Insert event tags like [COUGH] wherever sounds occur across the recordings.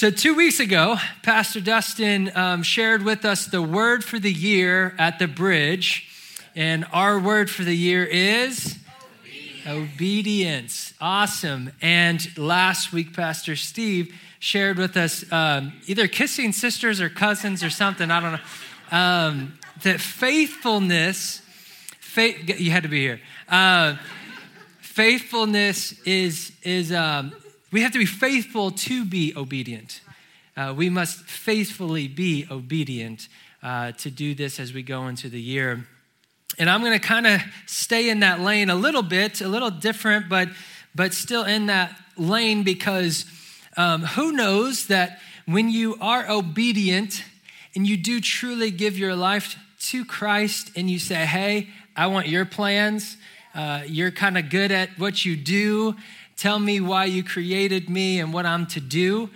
So, two weeks ago, Pastor Dustin um, shared with us the word for the year at the bridge. And our word for the year is obedience. obedience. Awesome. And last week, Pastor Steve shared with us um, either kissing sisters or cousins or something. I don't know. Um, that faithfulness, faith, you had to be here. Uh, faithfulness is, is um, we have to be faithful to be obedient. Uh, we must faithfully be obedient uh, to do this as we go into the year. And I'm going to kind of stay in that lane a little bit, a little different, but, but still in that lane because um, who knows that when you are obedient and you do truly give your life to Christ and you say, hey, I want your plans, uh, you're kind of good at what you do, Tell me why you created me and what I'm to do.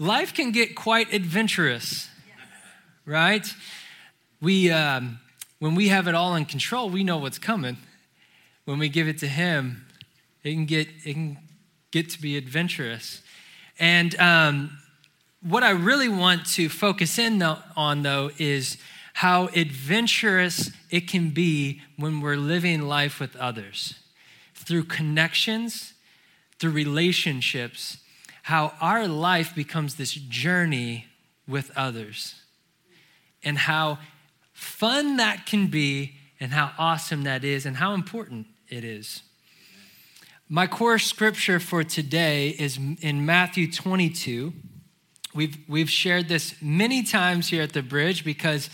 Life can get quite adventurous, right? We, um, when we have it all in control, we know what's coming. When we give it to Him, it can get, it can get to be adventurous. And um, what I really want to focus in on, though, is how adventurous it can be when we're living life with others through connections through relationships, how our life becomes this journey with others, and how fun that can be, and how awesome that is, and how important it is. My core scripture for today is in Matthew 22. We've, we've shared this many times here at the bridge because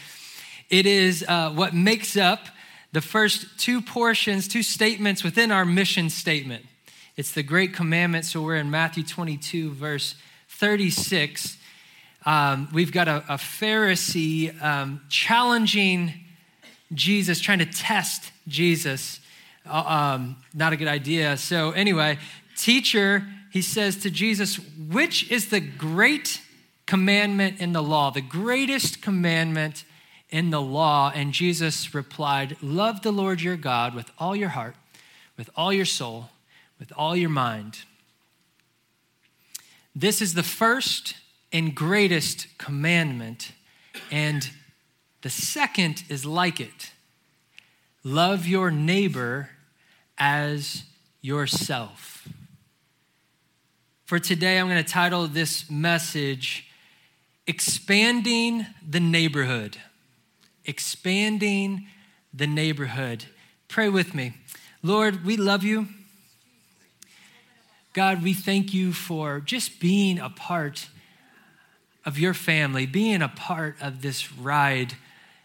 it is uh, what makes up the first two portions, two statements within our mission statement. It's the great commandment. So we're in Matthew 22, verse 36. Um, we've got a, a Pharisee um, challenging Jesus, trying to test Jesus. Uh, um, not a good idea. So, anyway, teacher, he says to Jesus, which is the great commandment in the law, the greatest commandment in the law? And Jesus replied, Love the Lord your God with all your heart, with all your soul, with all your mind. This is the first and greatest commandment, and the second is like it love your neighbor as yourself. For today, I'm going to title this message Expanding the Neighborhood. Expanding the Neighborhood. Pray with me. Lord, we love you. God, we thank you for just being a part of your family, being a part of this ride,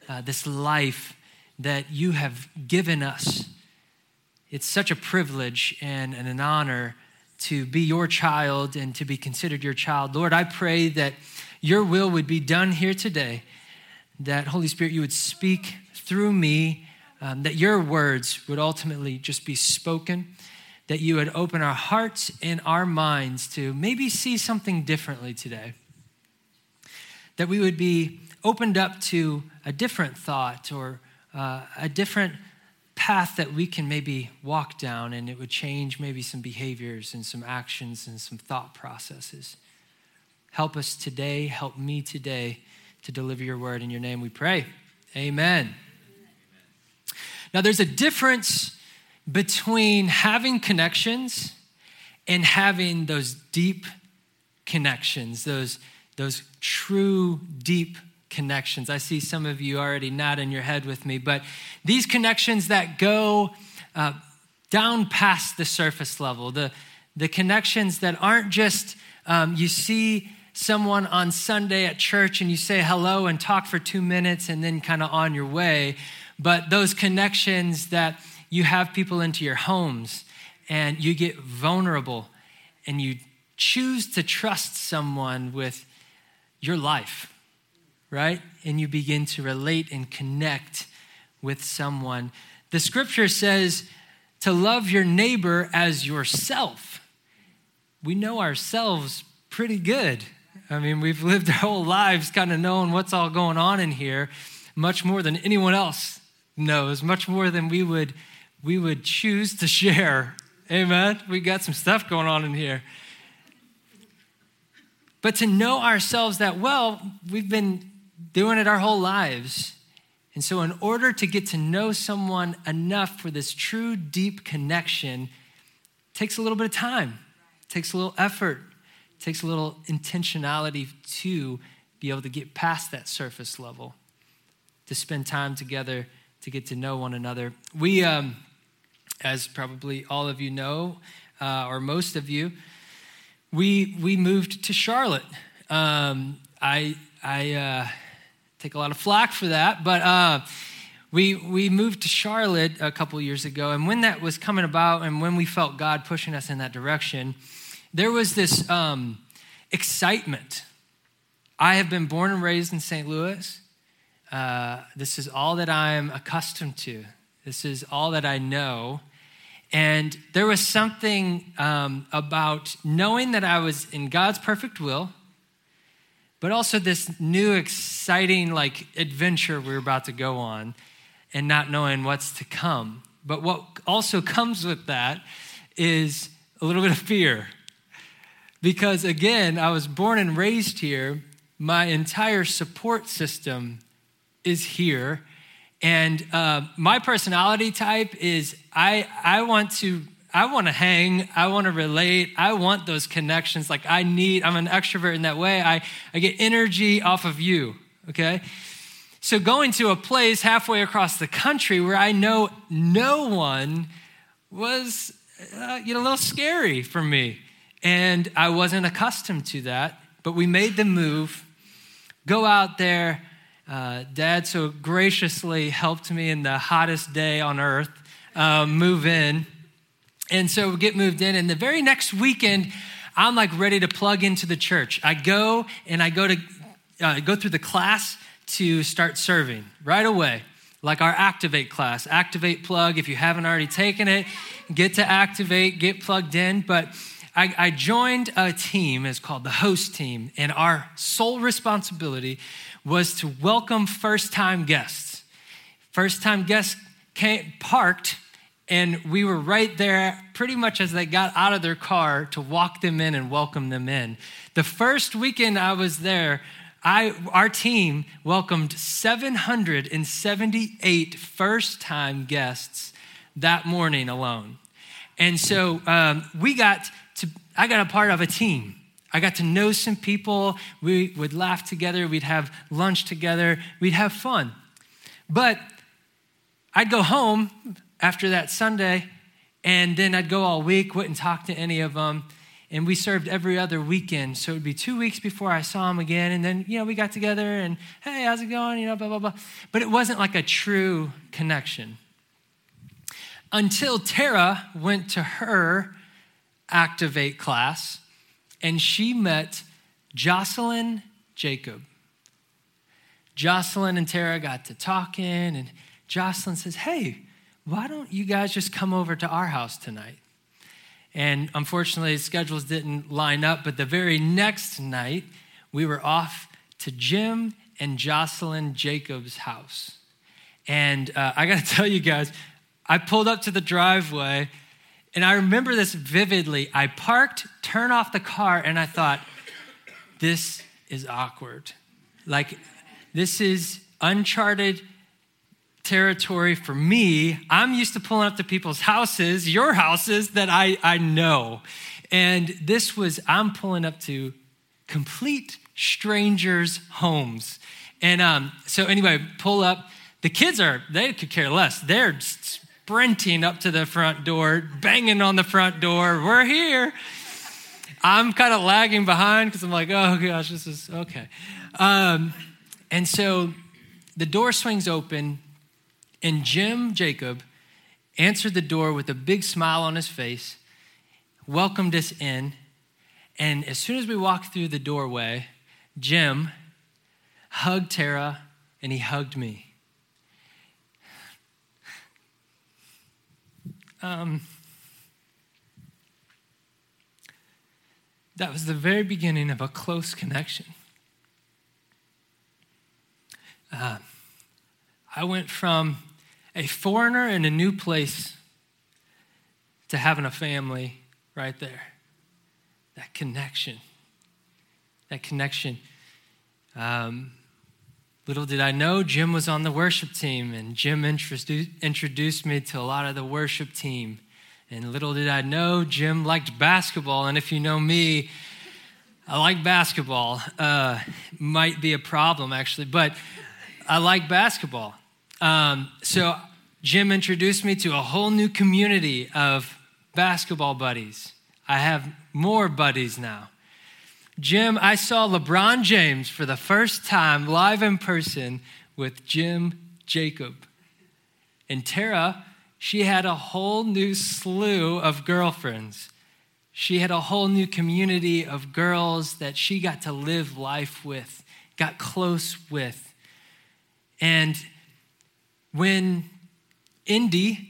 uh, this life that you have given us. It's such a privilege and, an honor to be your child and to be considered your child. Lord, I pray that your will would be done here today, that Holy Spirit, you would speak through me, um, that your words would ultimately just be spoken that you would open our hearts and our minds to maybe see something differently today. That we would be opened up to a different thought or uh, a different path that we can maybe walk down and it would change maybe some behaviors and some actions and some thought processes. Help us today, help me today to deliver your word. In your name we pray. Amen. Now, there's a difference between having connections and having those deep connections, those, those true deep connections. I see some of you already nodding your head with me, but these connections that go uh, down past the surface level, the, the connections that aren't just um, you see someone on Sunday at church and you say hello and talk for two minutes and then kind of on your way, but those connections that you have people into your homes and you get vulnerable and you choose to trust someone with your life, right? And you begin to relate and connect with someone. The scripture says to love your neighbor as yourself. We know ourselves pretty good. I mean, we've lived our whole lives kind of knowing what's all going on in here, much more than anyone else knows, much more than we would we would choose to share. Amen. We got some stuff going on in here. But to know ourselves that well, we've been doing it our whole lives. And so, in order to get to know someone enough for this true, deep connection, takes a little bit of time, takes a little effort, takes a little intentionality to be able to get past that surface level, to spend time together, to get to know one another. We, um, as probably all of you know, uh, or most of you, we we moved to Charlotte. Um, I I uh, take a lot of flack for that, but uh, we we moved to Charlotte a couple years ago, and when that was coming about, and when we felt God pushing us in that direction, there was this um, excitement. I have been born and raised in St. Louis. Uh, this is all that I'm accustomed to. This is all that I know. And there was something um, about knowing that I was in God's perfect will, but also this new, exciting, like adventure we are about to go on, and not knowing what's to come. But what also comes with that is a little bit of fear. Because again, I was born and raised here, my entire support system is here and uh, my personality type is I, I want to I want to hang. I want to relate. I want those connections. Like I need, I'm an extrovert in that way. I, I get energy off of you, okay? So going to a place halfway across the country where I know no one was, uh, you know, a little scary for me. And I wasn't accustomed to that. But we made the move, go out there, uh, Dad so graciously helped me in the hottest day on earth um, move in. And so we get moved in, and the very next weekend, I'm like ready to plug into the church. I go and I go to uh, go through the class to start serving right away, like our Activate class. Activate plug. If you haven't already taken it, get to Activate, get plugged in. But I, I joined a team, it's called the host team, and our sole responsibility was to welcome first time guests. First time guests came, parked, and we were right there pretty much as they got out of their car to walk them in and welcome them in. The first weekend I was there, I, our team welcomed 778 first time guests that morning alone. And so um, we got to, I got a part of a team. I got to know some people. We would laugh together. We'd have lunch together. We'd have fun. But I'd go home after that Sunday, and then I'd go all week, wouldn't talk to any of them. And we served every other weekend. So it would be two weeks before I saw them again. And then, you know, we got together and, hey, how's it going? You know, blah, blah, blah. But it wasn't like a true connection. Until Tara went to her Activate class and she met Jocelyn Jacob. Jocelyn and Tara got to talking, and Jocelyn says, Hey, why don't you guys just come over to our house tonight? And unfortunately, schedules didn't line up, but the very next night, we were off to Jim and Jocelyn Jacob's house. And uh, I got to [LAUGHS] tell you guys, I pulled up to the driveway and I remember this vividly. I parked, turned off the car, and I thought, this is awkward. Like, this is uncharted territory for me. I'm used to pulling up to people's houses, your houses that I, I know. And this was, I'm pulling up to complete strangers' homes. And um, so, anyway, pull up. The kids are, they could care less. They're sprinting up to the front door, banging on the front door. We're here. I'm kind of lagging behind because I'm like, oh gosh, this is okay. Um, and so the door swings open, and Jim Jacob answered the door with a big smile on his face, welcomed us in. And as soon as we walked through the doorway, Jim hugged Tara and he hugged me. Um, that was the very beginning of a close connection. Uh, I went from a foreigner in a new place to having a family right there. That connection. that connection. Um, little did I know, Jim was on the worship team, and Jim introduced me to a lot of the worship team. And little did I know, Jim liked basketball. And if you know me, I like basketball. Uh, might be a problem, actually, but I like basketball. Um, so Jim introduced me to a whole new community of basketball buddies. I have more buddies now. Jim, I saw LeBron James for the first time live in person with Jim Jacob. And Tara, she had a whole new slew of girlfriends. She had a whole new community of girls that she got to live life with, got close with. And when Indy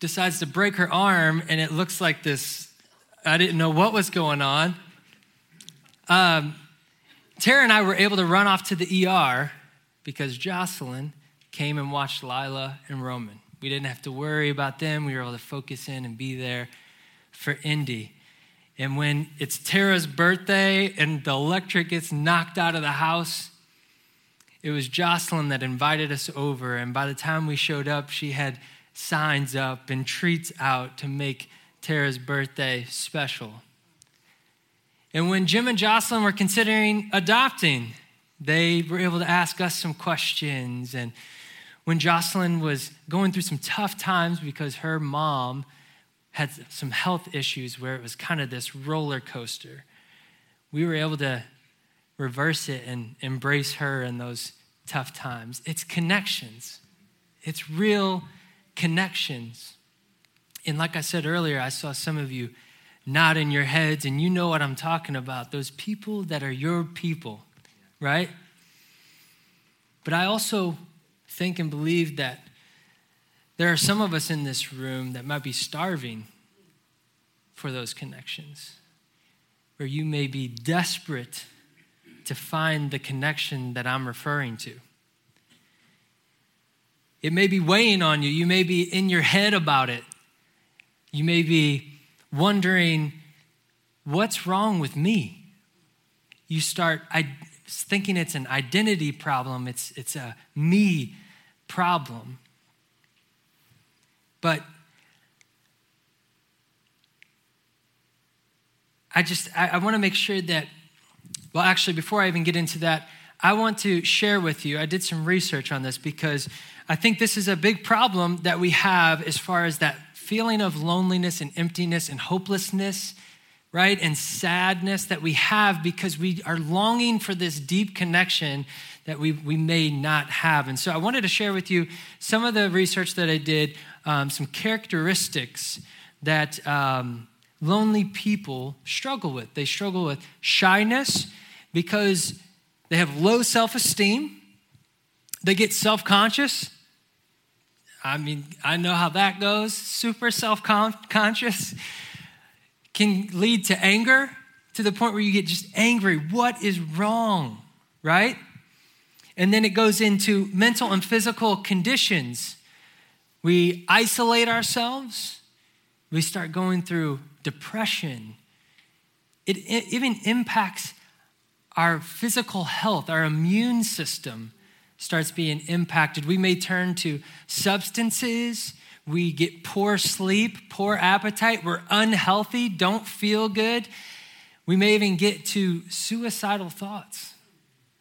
decides to break her arm and it looks like this, I didn't know what was going on. Um, Tara and I were able to run off to the ER because Jocelyn came and watched Lila and Roman. We didn't have to worry about them. We were able to focus in and be there for Indy. And when it's Tara's birthday and the electric gets knocked out of the house, it was Jocelyn that invited us over. And by the time we showed up, she had signs up and treats out to make Tara's birthday special. And when Jim and Jocelyn were considering adopting, they were able to ask us some questions. And when Jocelyn was going through some tough times because her mom had some health issues where it was kind of this roller coaster, we were able to reverse it and embrace her in those tough times. It's connections, it's real connections. And like I said earlier, I saw some of you nodding your heads, and you know what I'm talking about those people that are your people, right? But I also think and believe that there are some of us in this room that might be starving for those connections, where you may be desperate to find the connection that I'm referring to. It may be weighing on you. You may be in your head about it. You may be wondering, what's wrong with me? You start thinking it's an identity problem, it's, it's a me problem. But I just, I, I want to make sure that well, actually, before I even get into that, I want to share with you. I did some research on this because I think this is a big problem that we have as far as that feeling of loneliness and emptiness and hopelessness, right? And sadness that we have because we are longing for this deep connection that we, we may not have. And so I wanted to share with you some of the research that I did, um, some characteristics that. Um, lonely people struggle with. They struggle with shyness because they have low self esteem, they get self conscious. I mean, I know how that goes. Super self conscious can lead to anger to the point where you get just angry. What is wrong, right? And then it goes into mental and physical conditions. We isolate ourselves. We start going through depression. It, it even impacts our physical health, our immune system starts being impacted. We may turn to substances. We get poor sleep, poor appetite. We're unhealthy, don't feel good. We may even get to suicidal thoughts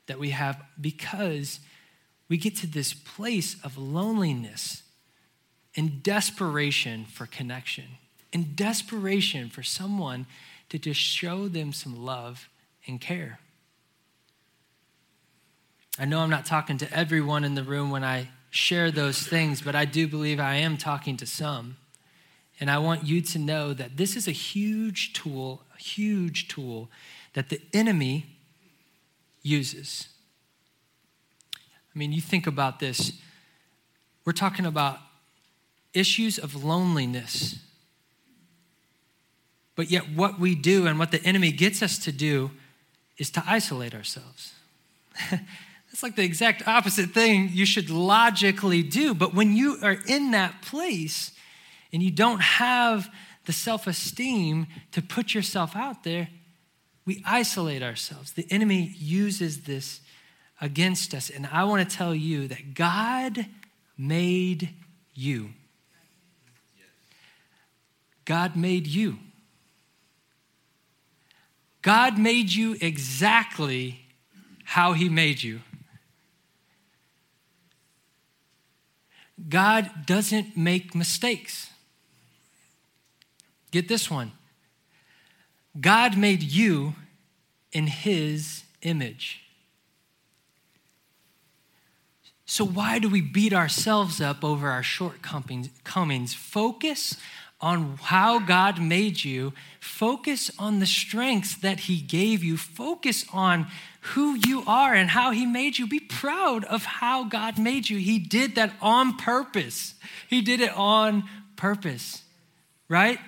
that we have because we get to this place of loneliness and desperation for connection and desperation for someone to just show them some love and care. I know I'm not talking to everyone in the room when I share those things, but I do believe I am talking to some. And I want you to know that this is a huge tool, a huge tool that the enemy uses. I mean, you think about this. We're talking about issues of loneliness but yet, what we do and what the enemy gets us to do is to isolate ourselves. [LAUGHS] That's like the exact opposite thing you should logically do. But when you are in that place and you don't have the self esteem to put yourself out there, we isolate ourselves. The enemy uses this against us. And I want to tell you that God made you. God made you. God made you exactly how He made you. God doesn't make mistakes. Get this one God made you in His image. So, why do we beat ourselves up over our shortcomings? Focus on how God made you. Focus on the strengths that He gave you. Focus on who you are and how He made you. Be proud of how God made you. He did that on purpose. He did it on purpose, right?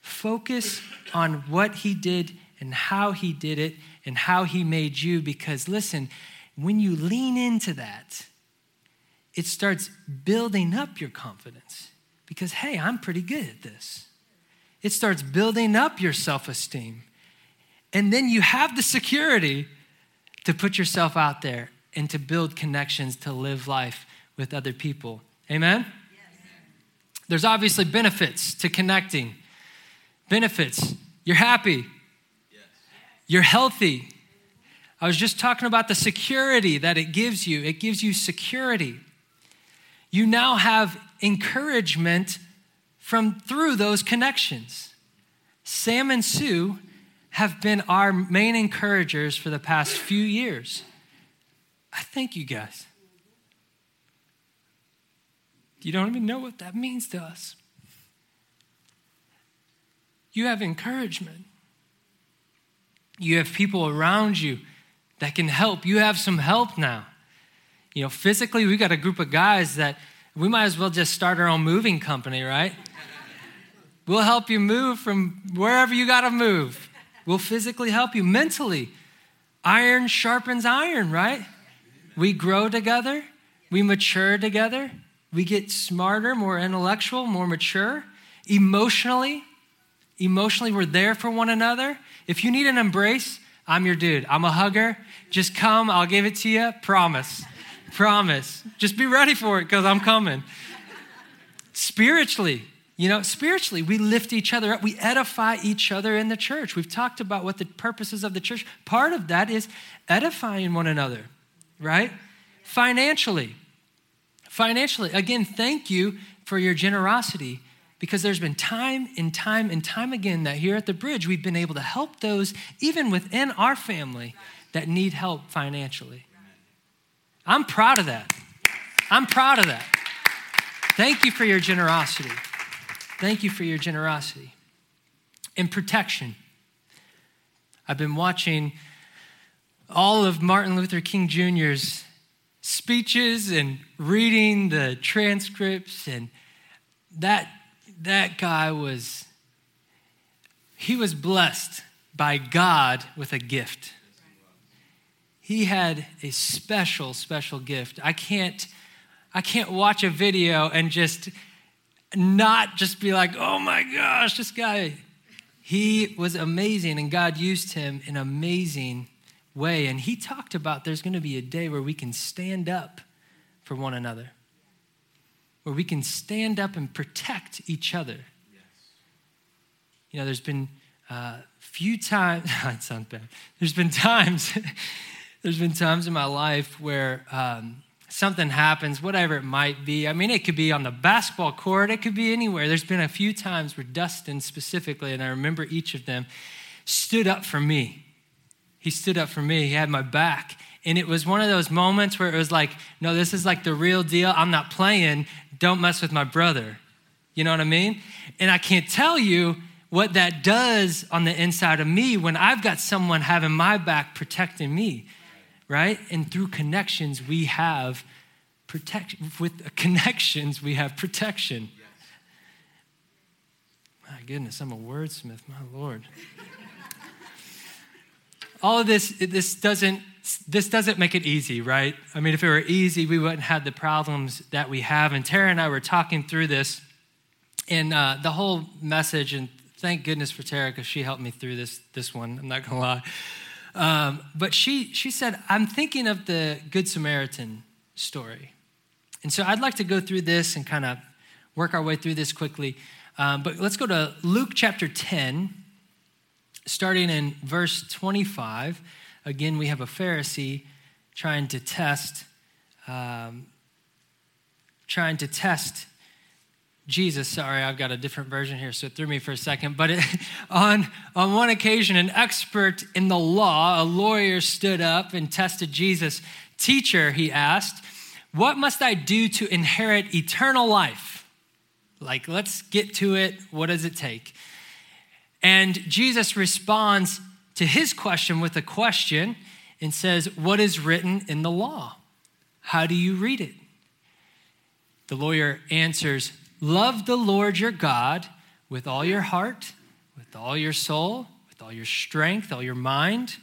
Focus on what He did and how He did it and how He made you because, listen, when you lean into that, it starts building up your confidence because, hey, I'm pretty good at this. It starts building up your self esteem. And then you have the security to put yourself out there and to build connections to live life with other people. Amen? Yes. There's obviously benefits to connecting. Benefits. You're happy. Yes. You're healthy. I was just talking about the security that it gives you. It gives you security. You now have encouragement from through those connections. Sam and Sue have been our main encouragers for the past few years. I thank you guys. You don't even know what that means to us. You have encouragement. You have people around you that can help. You have some help now. You know, physically, we got a group of guys that we might as well just start our own moving company, right? We'll help you move from wherever you got to move. We'll physically help you mentally. Iron sharpens iron, right? We grow together, we mature together, we get smarter, more intellectual, more mature. Emotionally, emotionally, we're there for one another. If you need an embrace, I'm your dude. I'm a hugger. Just come, I'll give it to you. Promise. Promise. Just be ready for it because I'm coming. Spiritually, you know, spiritually, we lift each other up. We edify each other in the church. We've talked about what the purposes of the church. Part of that is edifying one another, right? Financially. Financially, again, thank you for your generosity because there's been time and time and time again that here at the bridge we've been able to help those even within our family that need help financially. I'm proud of that. I'm proud of that. Thank you for your generosity. Thank you for your generosity. And protection. I've been watching all of Martin Luther King Jr.'s speeches and reading the transcripts, and that that guy was, he was blessed by God with a gift. He had a special, special gift. I can't, I can't watch a video and just not just be like, oh my gosh, this guy. He was amazing, and God used him in amazing way. And he talked about there's going to be a day where we can stand up for one another where we can stand up and protect each other. Yes. You know, there's been uh, few times, [LAUGHS] it sounds bad. There's been times, [LAUGHS] there's been times in my life where um, something happens, whatever it might be. I mean, it could be on the basketball court, it could be anywhere. There's been a few times where Dustin specifically, and I remember each of them, stood up for me. He stood up for me, he had my back. And it was one of those moments where it was like, no, this is like the real deal. I'm not playing. Don't mess with my brother. You know what I mean? And I can't tell you what that does on the inside of me when I've got someone having my back protecting me, right? And through connections, we have protection. With [LAUGHS] connections, we have protection. My goodness, I'm a wordsmith, my Lord. All of this, this doesn't this doesn't make it easy, right? I mean, if it were easy, we wouldn't have the problems that we have. And Tara and I were talking through this, and uh, the whole message and Thank goodness for Tara because she helped me through this, this one. I'm not going to lie. Um, but she, she said, I'm thinking of the Good Samaritan story. And so I'd like to go through this and kind of work our way through this quickly. Um, but let's go to Luke chapter 10, starting in verse 25. Again, we have a Pharisee trying to test, um, trying to test Jesus. Sorry, I've got a different version here, so it threw me for a second. But it, [LAUGHS] on, on one occasion, an expert in the law, a lawyer, stood up and tested Jesus. Teacher, he asked, what must I do to inherit eternal life? Like, let's get to it. What does it take? And Jesus responds to his question with a question and says, What is written in the law? How do you read it? The lawyer answers, Love the Lord your God with all your heart, with all your soul, with all your strength, all your mind,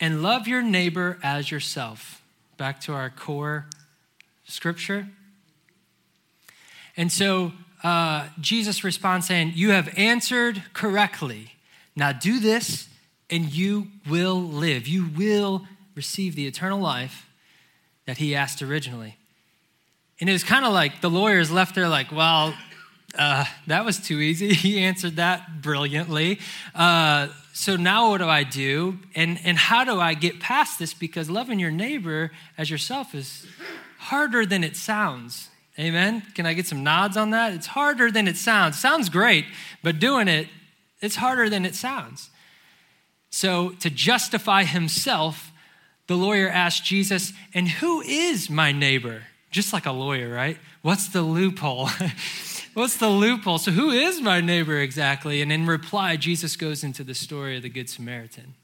and love your neighbor as yourself. Back to our core scripture. And so uh, Jesus responds saying, You have answered correctly. Now do this and you will live. You will receive the eternal life that he asked originally. And it was kind of like the lawyers left there, like, well, uh, that was too easy. [LAUGHS] He answered that brilliantly. Uh, so now what do I do? And, and how do I get past this? Because loving your neighbor as yourself is harder than it sounds. Amen? Can I get some nods on that? It's harder than it sounds. Sounds great, but doing it, it's harder than it sounds. So, to justify himself, the lawyer asked Jesus, And who is my neighbor? Just like a lawyer, right? What's the loophole? [LAUGHS] What's the loophole? So, who is my neighbor exactly? And in reply, Jesus goes into the story of the Good Samaritan.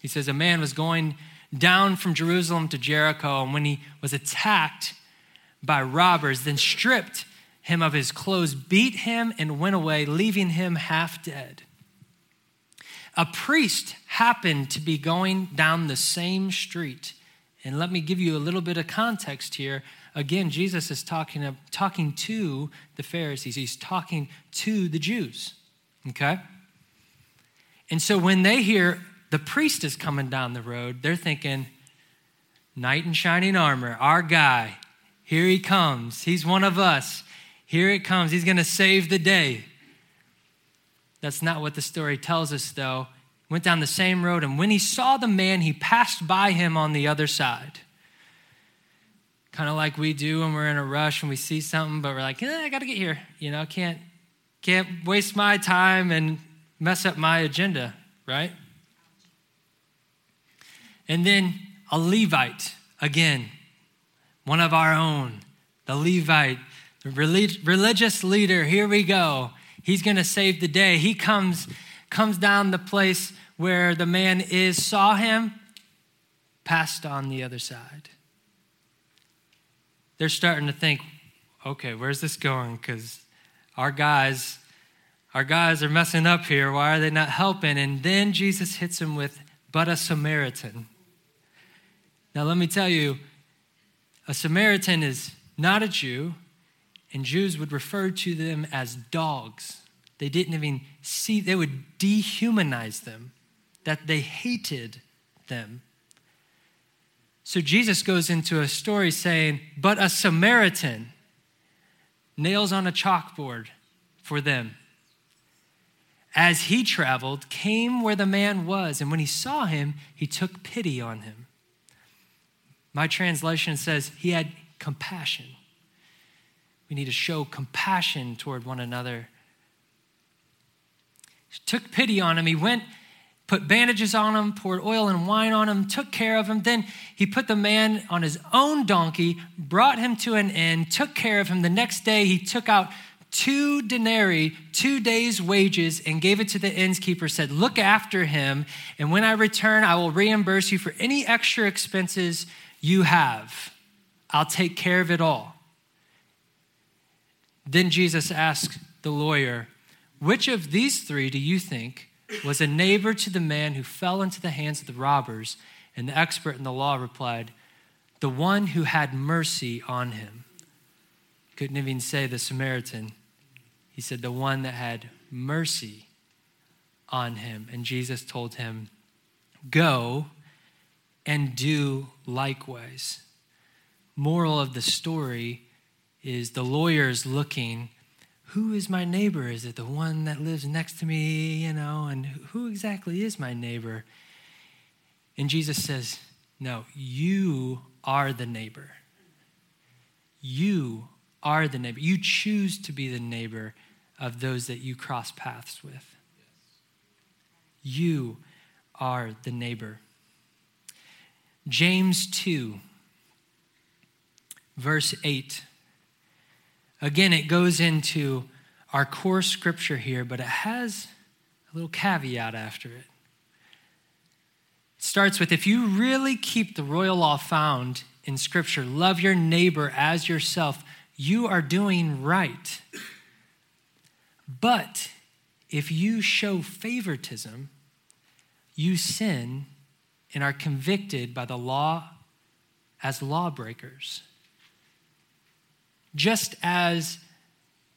He says, A man was going down from Jerusalem to Jericho, and when he was attacked by robbers, then stripped him of his clothes, beat him, and went away, leaving him half dead a priest happened to be going down the same street. And let me give you a little bit of context here. Again, Jesus is talking, of, talking to the Pharisees, he's talking to the Jews. Okay? And so when they hear the priest is coming down the road, they're thinking, knight in shining armor, our guy, here he comes. He's one of us. Here it comes. He's going to save the day. That's not what the story tells us, though. Went down the same road, and when he saw the man, he passed by him on the other side. Kind of like we do when we're in a rush and we see something, but we're like, eh, I got to get here. You know, can't can't waste my time and mess up my agenda, right? And then a Levite, again, one of our own, the Levite, the religious leader. Here we go. He's going to save the day. He comes, comes down the place where the man is, saw him, passed on the other side. They're starting to think, okay, where's this going? Because our guys, our guys are messing up here. Why are they not helping? And then Jesus hits him with, but a Samaritan. Now, let me tell you, a Samaritan is not a Jew, and Jews would refer to them as dogs. They didn't even see, they would dehumanize them, that they hated them. So Jesus goes into a story saying, But a Samaritan nails on a chalkboard for them. As he traveled, came where the man was, and when he saw him, he took pity on him. My translation says he had compassion. We need to show compassion toward one another. He took pity on him. He went, put bandages on him, poured oil and wine on him, took care of him. Then he put the man on his own donkey, brought him to an inn, took care of him. The next day, he took out two denarii, two days' wages, and gave it to the innkeeper, said, Look after him, and when I return, I will reimburse you for any extra expenses you have. I'll take care of it all. Then Jesus asked the lawyer, Which of these three do you think was a neighbor to the man who fell into the hands of the robbers? And the expert in the law replied, The one who had mercy on him. Couldn't even say the Samaritan. He said, The one that had mercy on him. And Jesus told him, Go and do likewise. Moral of the story is the lawyer's looking who is my neighbor? Is it the one that lives next to me, you know? And who exactly is my neighbor? And Jesus says, No, you are the neighbor. You are the neighbor. You choose to be the neighbor of those that you cross paths with. You are the neighbor. James 2, verse 8 Again, it goes into our core scripture here, but it has a little caveat after it. It starts with if you really keep the royal law found in scripture, love your neighbor as yourself, you are doing right. But if you show favoritism, you sin and are convicted by the law as lawbreakers. Just as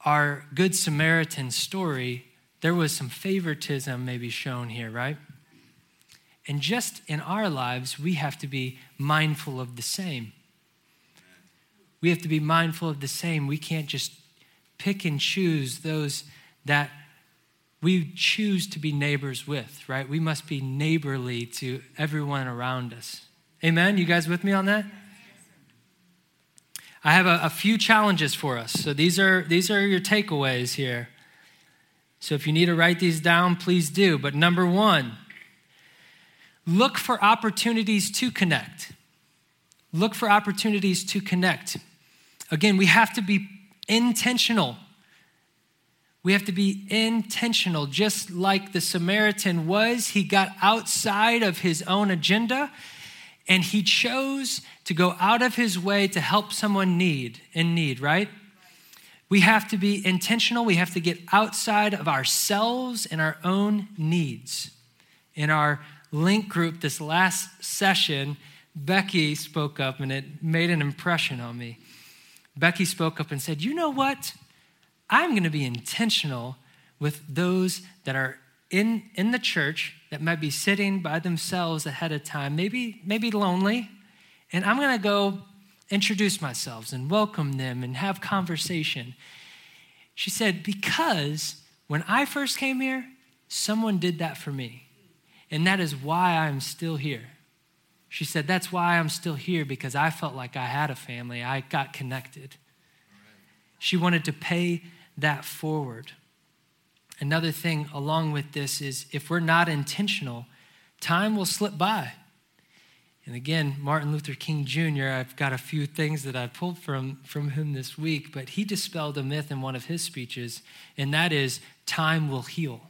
our Good Samaritan story, there was some favoritism maybe shown here, right? And just in our lives, we have to be mindful of the same. We have to be mindful of the same. We can't just pick and choose those that we choose to be neighbors with, right? We must be neighborly to everyone around us. Amen? You guys with me on that? I have a, a, few challenges for us. So these are these are your takeaways here. So if you need to write these down, please do. But number one, look for opportunities to connect. Look for opportunities to connect. Again, we have to be intentional. We have to be intentional, just like the Samaritan was. He got outside of his own agenda and he chose to go out of his way to help someone need in need, right? We have to be intentional. We have to get outside of ourselves and our own needs. In our link group this last session, Becky spoke up and it made an impression on me. Becky spoke up and said, You know what? I'm going to be intentional with those that are in, in the church that might be sitting by themselves ahead of time, maybe, maybe lonely, and I'm going to go introduce myself and welcome them and have conversation. She said, Because when I first came here, someone did that for me. And that is why I'm still here. She said, That's why I'm still here because I felt like I had a family. I got connected. She wanted to pay that forward. Another thing along with this is if we're not intentional, time will slip by. And again, Martin Luther King Jr., I've got a few things that I pulled from, from him this week, but he dispelled a myth in one of his speeches, and that is time will heal.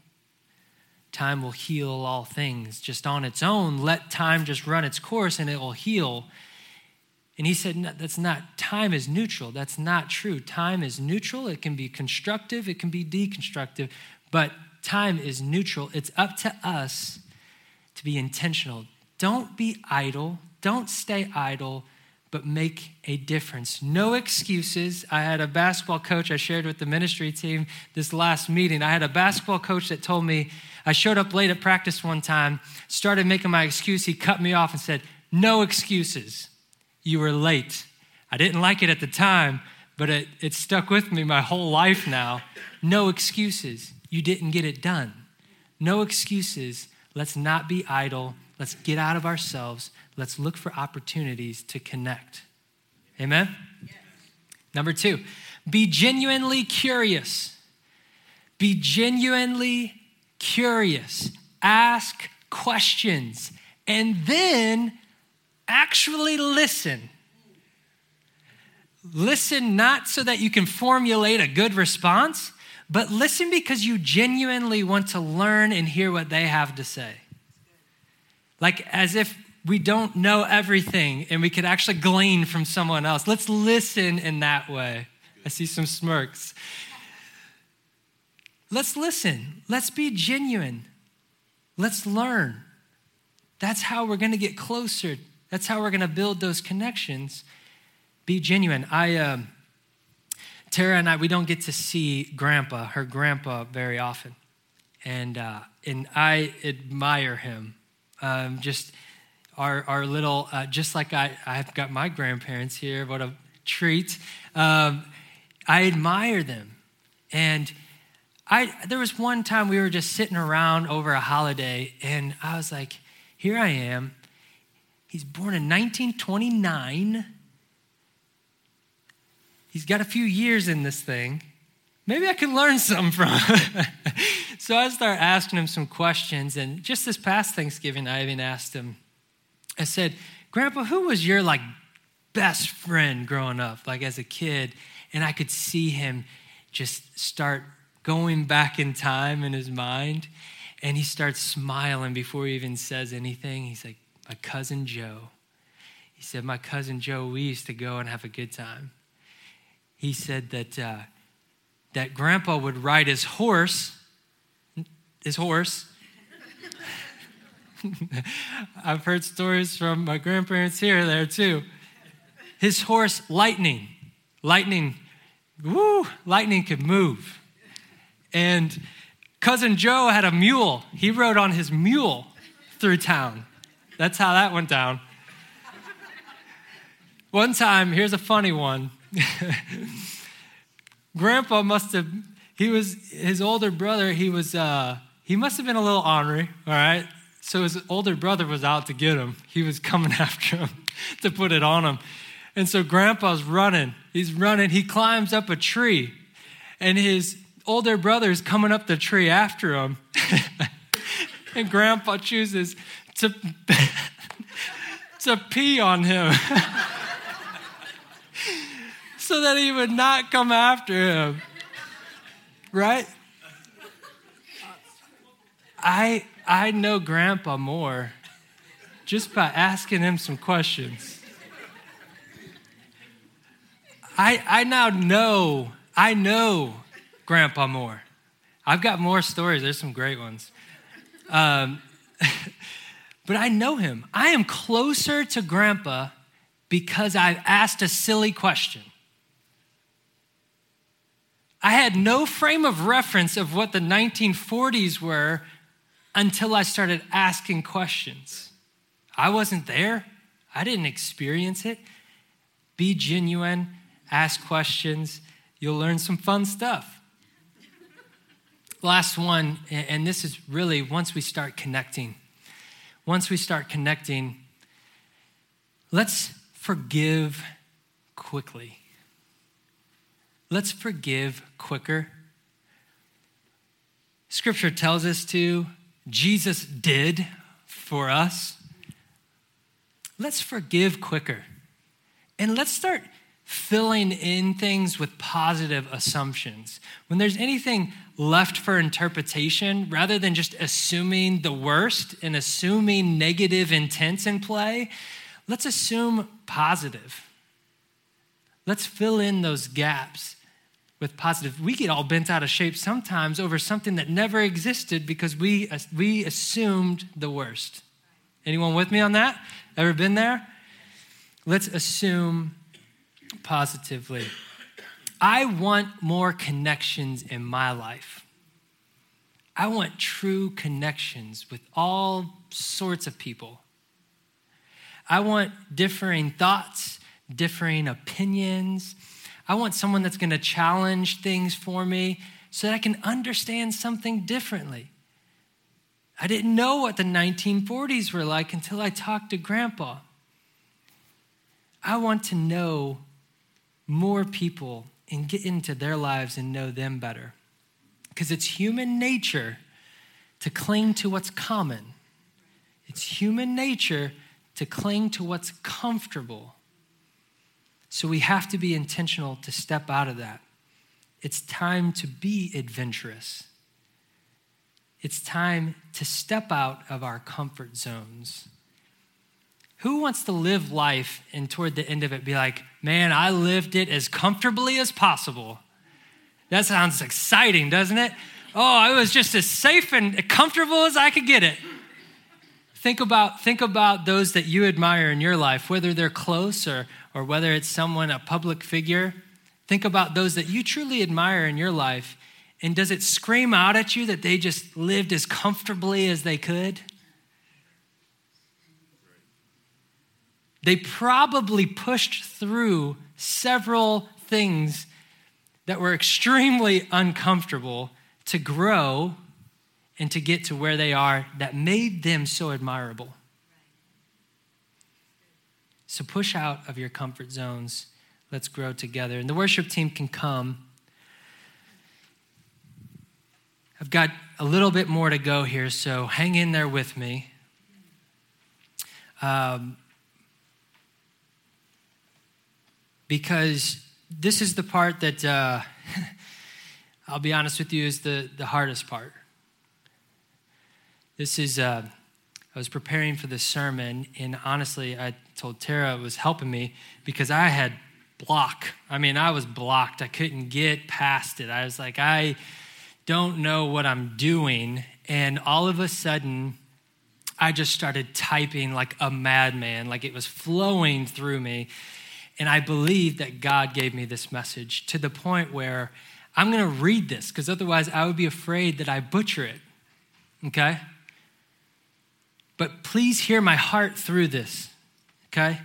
Time will heal all things just on its own. Let time just run its course and it will heal. And he said, no, that's not, time is neutral. That's not true. Time is neutral. It can be constructive, it can be deconstructive. But time is neutral. It's up to us to be intentional. Don't be idle. Don't stay idle, but make a difference. No excuses. I had a basketball coach I shared with the ministry team this last meeting. I had a basketball coach that told me I showed up late at practice one time, started making my excuse. He cut me off and said, No excuses. You were late. I didn't like it at the time, but it, it stuck with me my whole life now. No excuses you didn't get it done. No excuses. Let's not be idle. Let's get out of ourselves. Let's look for opportunities to connect. Amen? Yes. Number two, be genuinely curious. Be genuinely curious. Ask questions and then actually listen. Listen not so that you can formulate a good response, but listen because you genuinely want to learn and hear what they have to say. Like as if we don't know everything and we could actually glean from someone else. Let's listen in that way. I see some smirks. Let's listen. Let's be genuine. Let's learn. That's how we're going to get closer. That's how we're going to build those connections. Be genuine. I. Um, Tara and I, we don't get to see grandpa, her grandpa, very often. and uh, and I admire him. Um, just our our little, uh, just like I I've got my grandparents here. What a treat! Um, I admire them, and I there was one time we were just sitting around over a holiday, and I was like, here I am. He's born in 1929. He's got a few years in this thing maybe I can learn [LAUGHS] something from so I start asking him some questions. And just this past Thanksgiving, I even asked him, I said, Grandpa, who was your like best friend growing up, like as a kid? And I could see him just start going back in time in his mind. And he starts smiling before he even says anything. He's like, My cousin Joe. He said, My cousin Joe, we used to go and have a good time. He said that uh, that grandpa would ride his horse, his horse. [LAUGHS] I've heard stories from my grandparents here, there too. His horse, Lightning. Lightning, woo, Lightning could move. And cousin Joe had a mule. He rode on his mule through town. That's how that went down. One time, here's a funny one. [LAUGHS] grandpa must have he was his older brother he was uh, he must have been a little ornery all right? So his older brother was out to get him. He was coming [LAUGHS] after him to put it on him. And so grandpa's running. He's running. He climbs up a tree. And his older brother's coming up the tree after him. [LAUGHS] And grandpa chooses to to pee on him so that he would not come after him. Right? I, I know Grandpa more just by asking him some questions. I, I now know, I know Grandpa more. I've got more stories, there's some great ones. Um, [LAUGHS] but I know him. I am closer to Grandpa because I've asked a silly question. I had no frame of reference of what the 1940s were until I started asking questions. I wasn't there, I didn't experience it. Be genuine, ask questions, you'll learn some fun stuff. Last one, and this is really once we start connecting. Once we start connecting, let's forgive quickly. Let's forgive quicker. Scripture tells us to, Jesus did for us. Let's forgive quicker. And let's start filling in things with positive assumptions. When there's anything left for interpretation, rather than just assuming the worst and assuming negative intents in play, let's assume positive. Let's fill in those gaps with positive. We get all bent out of shape sometimes over something that never existed because we, we assumed the worst. Anyone with me on that? Ever been there? Let's assume positively. I want more connections in my life. I want true connections with all sorts of people. I want differing thoughts, differing opinions, I want someone that's going to challenge things for me so that I can understand something differently. I didn't know what the 1940s were like until I talked to grandpa. I want to know more people and get into their lives and know them better. Because it's human nature to cling to what's common, it's human nature to cling to what's comfortable. So we have to be intentional to step out of that. It's time to be adventurous. It's time to step out of our comfort zones. Who wants to live life and toward the end of it be like, man, I lived it as comfortably as possible? That sounds exciting, doesn't it? Oh, it was just as safe and comfortable as I could get it. Think about, think about those that you admire in your life, whether they're close or, or whether it's someone, a public figure. Think about those that you truly admire in your life And does it scream out at you that they just lived as comfortably as they could? They probably pushed through several things that were extremely uncomfortable to grow and to get to where they are that made them so admirable. So push out of your comfort zones. Let's grow together. And the worship team can come. I've got a little bit more to go here, so hang in there with me. Um, because this is the part that, uh, [LAUGHS] I'll be honest with you, is the, the hardest part. This is, uh, I was preparing for this sermon, and honestly, I told Tara was helping me because I had block. I mean, I was blocked. I couldn't get past it. I was like, I don't know what I'm doing. And all of a sudden, I just started typing like a madman, like it was flowing through me. And I believe that God gave me this message to the point where I'm going to read this because otherwise I would be afraid that I butcher it. Okay? But please hear my heart through this. Okay?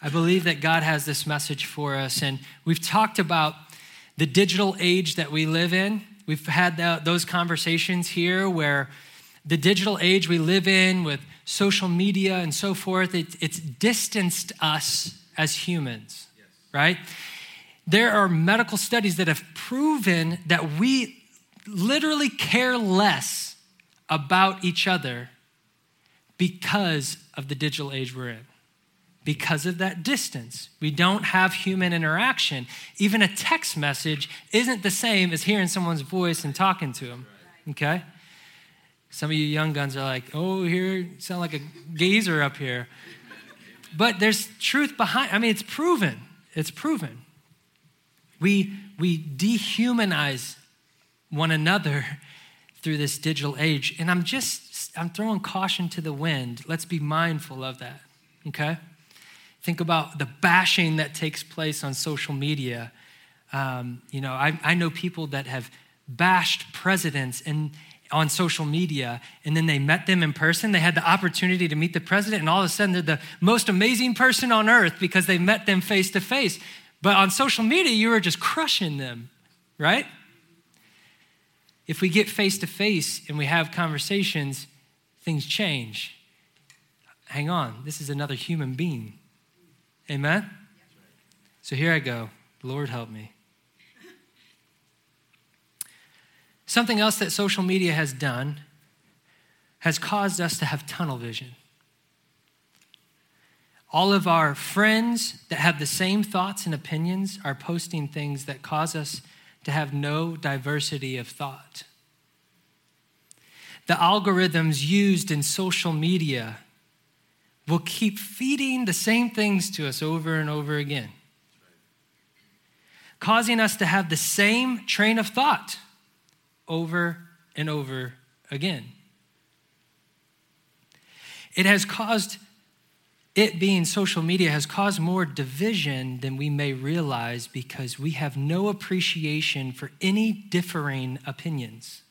I believe that God has this message for us. And we've talked about the digital age that we live in. We've had those conversations here where the digital age we live in with social media and so forth, it, it's distanced us as humans, yes. right? There are medical studies that have proven that we literally care less about each other because of the digital age we're in. Because of that distance, we don't have human interaction. Even a text message isn't the same as hearing someone's voice and talking to them. Okay? Some of you young guns are like, oh, here, sound like a gazer up here. But there's truth behind, I mean, it's proven. It's proven. We, we dehumanize one another [LAUGHS] through this digital age. And I'm just, I'm throwing caution to the wind. Let's be mindful of that, okay? Think about the bashing that takes place on social media. Um, you know, I, I know people that have bashed presidents on social media and then they met them in person. They had the opportunity to meet the president, and all of a sudden they're the most amazing person on earth because they met them face to face. But on social media, you were just crushing them, right? If we get face to face and we have conversations, things change. Hang on, this is another human being. Amen? So here I go. Lord help me. Something else that social media has done has caused us to have tunnel vision. All of our friends that have the same thoughts and opinions are posting things that cause us to have no diversity of thought. The algorithms used in social media will keep feeding the same things to us over and over again, causing us to have the same train of thought over and over again. It has caused, it being social media, has caused more division than we may realize because we have no appreciation for any differing opinions.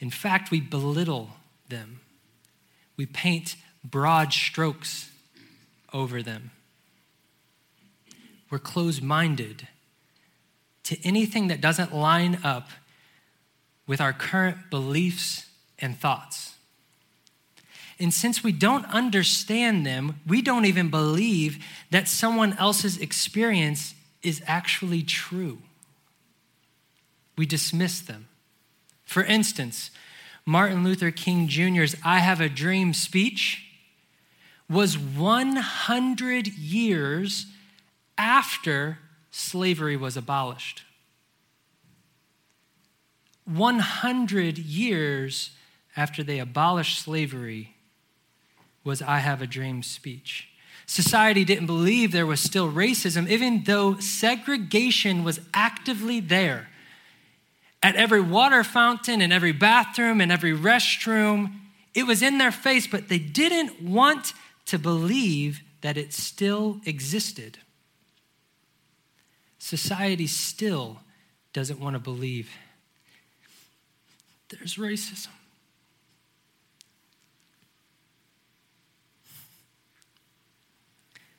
In fact, we belittle them, we paint broad strokes over them. We're closed minded to anything that doesn't line up with our current beliefs and thoughts. And since we don't understand them, we don't even believe that someone else's experience is actually true. We dismiss them. For instance, Martin Luther King Jr.'s I Have a Dream speech was 100 years after slavery was abolished. 100 years after they abolished slavery was I Have a Dream speech. Society didn't believe there was still racism, even though segregation was actively there. At every water fountain, in every bathroom, in every restroom, it was in their face, but they didn't want to believe that it still existed society still doesn't want to believe there's racism.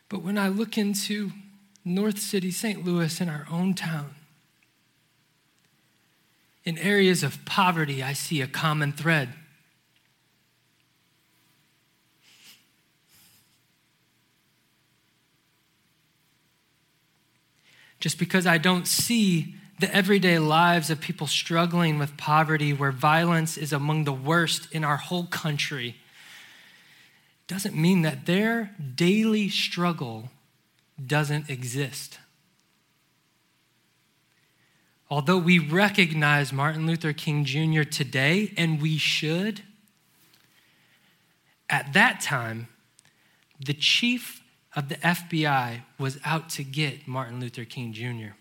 But when I look into North City, St. Louis, in our own town, in areas of poverty, I see a common thread. Just because I don't see the everyday lives of people struggling with poverty, where violence is among the worst in our whole country, doesn't mean that their daily struggle doesn't exist. Although we recognize Martin Luther King Jr. today, and we should, at that time, the chief of the FBI was out to get Martin Luther King Jr.,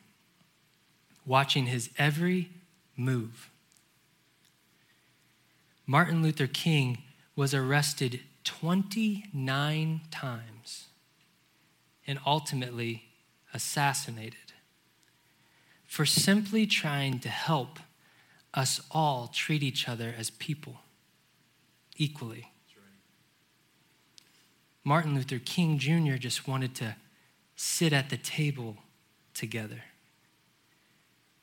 watching his every move. Martin Luther King was arrested 29 times and ultimately assassinated for simply trying to help us all treat each other as people equally. Martin Luther King Jr. just wanted to sit at the table together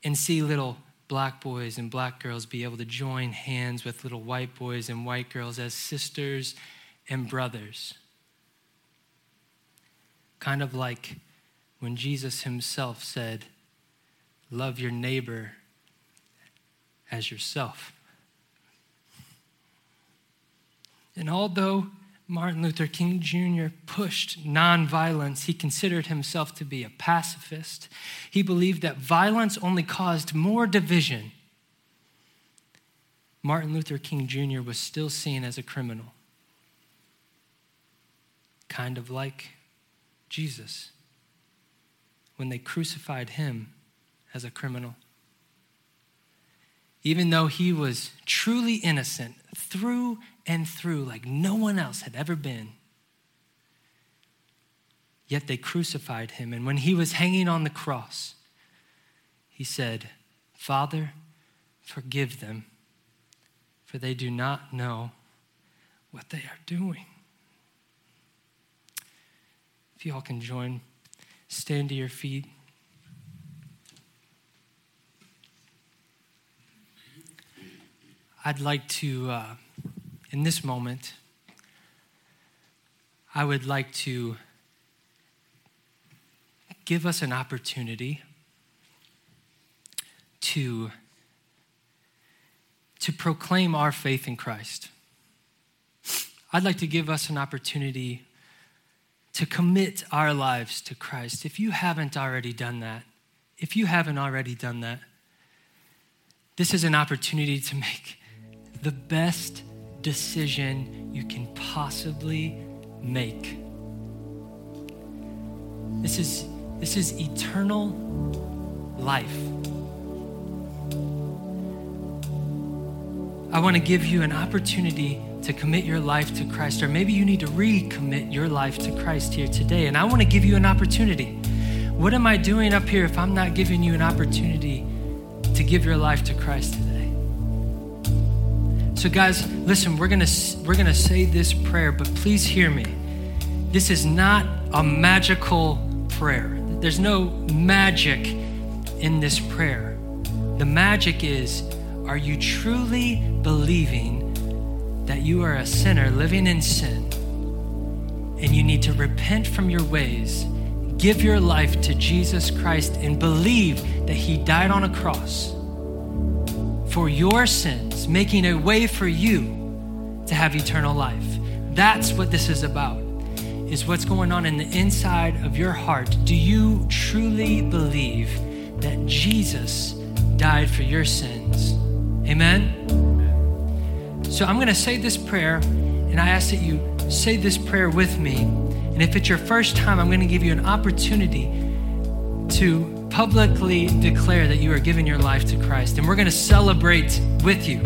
and see little black boys and black girls be able to join hands with little white boys and white girls as sisters and brothers. Kind of like when Jesus himself said, Love your neighbor as yourself. And although Martin Luther King Jr. pushed nonviolence. He considered himself to be a pacifist. He believed that violence only caused more division. Martin Luther King Jr. was still seen as a criminal kind of like Jesus when they crucified him as a criminal. Even though he was truly innocent through and through, like no one else had ever been, yet they crucified him. And when he was hanging on the cross, he said, Father, forgive them, for they do not know what they are doing. If y'all can join, stand to your feet. I'd like to, uh, in this moment, I would like to give us an opportunity to, to proclaim our faith in Christ. I'd like to give us an opportunity to commit our lives to Christ. If you haven't already done that, if you haven't already done that, this is an opportunity to make the best decision you can possibly make. This is, this is eternal life. I want to give you an opportunity to commit your life to Christ, or maybe you need to recommit your life to Christ here today. And I want to give you an opportunity. What am I doing up here if I'm not giving you an opportunity to give your life to Christ today? So, guys, listen, we're gonna we're gonna say this prayer, but please hear me. This is not a magical prayer. There's no magic in this prayer. The magic is are you truly believing that you are a sinner living in sin and you need to repent from your ways, give your life to Jesus Christ, and believe that He died on a cross for your sins, making a way for you to have eternal life. That's what this is about. Is what's going on in the inside of your heart. Do you truly believe that Jesus died for your sins? Amen. So I'm going to say this prayer, and I ask that you say this prayer with me. And if it's your first time, I'm going to give you an opportunity to publicly declare that you are giving your life to Christ. And we're going to celebrate with you.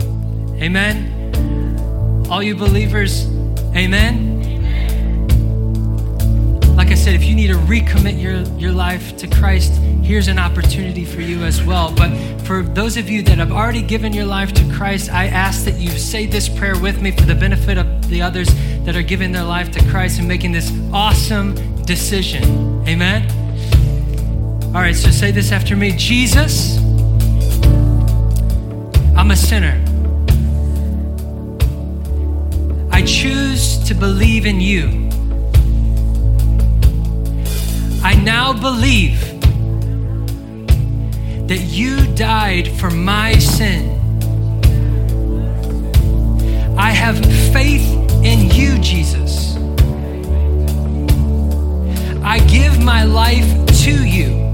Amen. All you believers, amen. Like I said, if you need to recommit your, your life to Christ, here's an opportunity for you as well. But for those of you that have already given your life to Christ, I ask that you say this prayer with me for the benefit of the others that are giving their life to Christ and making this awesome decision. Amen? All right, so say this after me Jesus, I'm a sinner. I choose to believe in you. I now believe that you died for my sin. I have faith in you, Jesus. I give my life to you.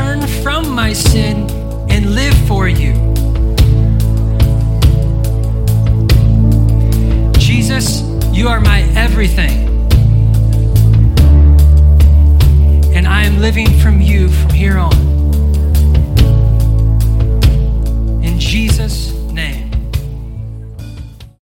turn from my sin and live for you. Jesus, you are my everything. And I am living from you from here on. In Jesus'